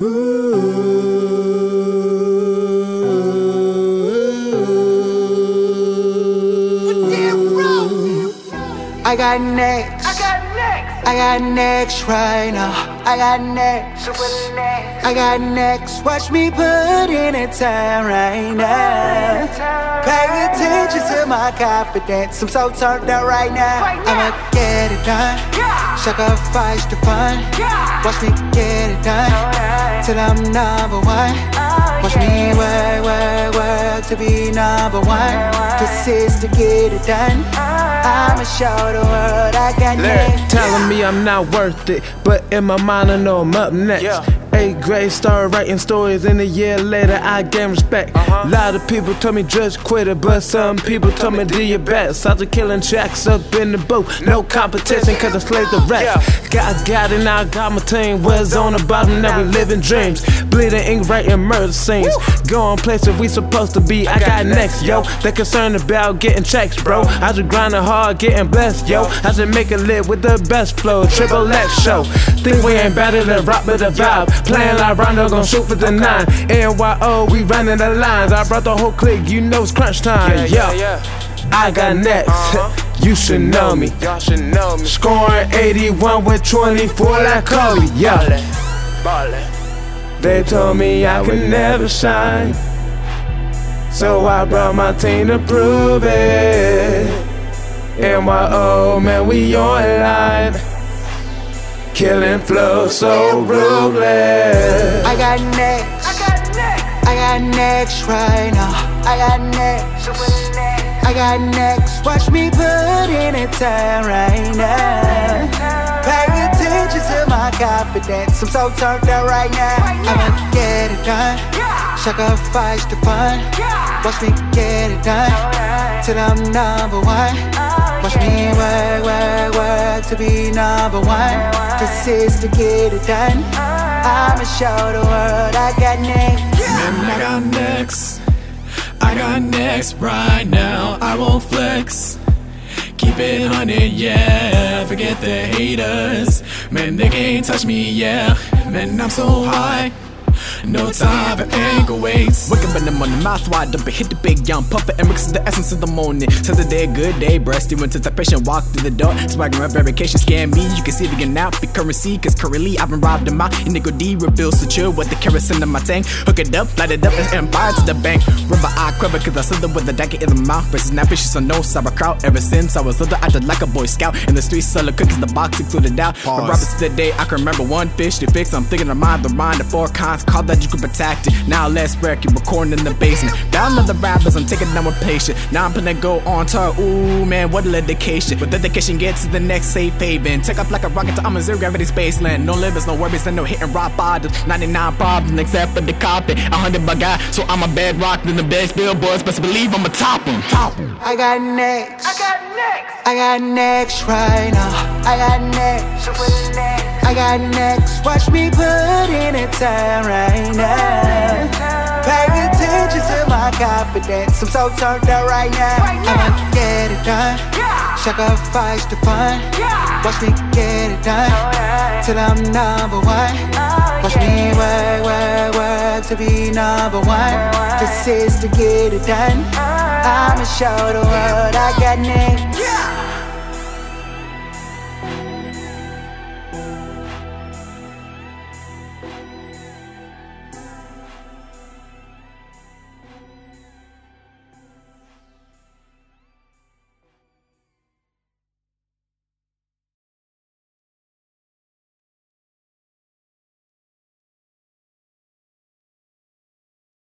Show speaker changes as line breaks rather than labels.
I got next.
I got next.
I got next right now. I got next.
Super next.
I got next. Watch me put in a time right now. Pay attention to my confidence. I'm so turned up right now.
Right now.
I'ma get it done.
Yeah.
Sacrifice to find.
Yeah.
Watch me get it done.
Oh, Alright.
Till I'm number one.
Oh,
Watch
yeah.
me work, work, work to be number one. Persist to get it done. Oh. I'ma show the world I got it.
Telling me I'm not worth it, but in my mind I know I'm up next.
Yeah.
Eighth grade, started writing stories, and a year later I gained respect. A lot of people told me just quit it, but some people told me do your best. I was killing tracks up in the booth, no competition, cause I slayed the rest. Got it, now I got my team. Was on the bottom, now we living dreams. Bleeding ink, writing murder scenes. Going places we supposed to be. I got next, yo. They concerned about getting checks, bro. I just grinding hard, getting blessed, yo. I just make it lit with the best flow. Triple X show. Think we ain't better than rock with the vibe. Playing like Rondo, gon' shoot for the nine. NYO, we running the lines. I brought the whole clique, you know it's crunch time.
Yeah, yeah, yeah.
I got next.
Uh-huh.
You should know me.
Y'all should know me.
Scoring 81 with 24 like Kobe. Yeah.
Ballin'.
They told me I could never shine. So I brought my team to prove it. NYO, man, we on online. Killing flow so ruthless.
I got next.
I got next.
I got next right now. I got next.
Super.
I got next. Watch me put in a time right now. Pay attention to my confidence. I'm so turned up right now. I'ma get it done.
Yeah.
Sacrifice the fun.
Yeah.
Watch me get it done. Till I'm number one. Watch me work, work, work to be number one. Persist to get it done. I'ma show the world I got next.
I got next. I got next right now. I won't flex. Keep it hundred, yeah. Forget the haters. Man, they can't touch me, yeah. Man, I'm so high. No time for ankle weights.
Waking up in the morning, mouth wide open, hit the big young puffer and mix the essence of the morning. Says the day, good day, breasty went to the patient, walk through the door. Swagging up verification, scan me. You can see the out, be currency, cause currently I've been robbed in my indigo D reveals the chill with the kerosene in my tank. Hook it up, light it up, and empire to the bank. River I quiver, cause I stood there with a dagger in the mouth. Versus snappish, so no sauerkraut. Ever since I was little, I did like a boy scout. In the streets, selling cookies, the box included out. But Roberts to the day, I can remember one fish to fix. I'm thinking of mind, the mind, the four cons, call that you could protect it. Now let's wreck you, recording in the basement. Down on the rappers, I'm taking down with patient. Now I'm gonna go on tour. Ooh, man, what a dedication. With dedication, get to the next safe haven. Take off like a rocket to I'm a zero gravity spaceland. No limits, no worries, and no hitting rock bottoms. 99 problems, except for the coffee. 100 by guy, so I'm a bedrock than the best billboards. Best believe I'm a top one. top 'em. Top 'em.
I got next.
I got next.
I got next right now. I got next.
Super next.
I got next. Watch me put in a time right now. Pay attention to my confidence. I'm so turned out right now.
Right now.
I'ma get it done.
Yeah.
Sacrifice the fun.
Yeah.
Watch me get it done.
Oh, Alright.
Till I'm number one.
Oh,
Watch
yeah.
me work, work, work to be number one.
This
is to get it done. Uh. I'ma show the world I got next.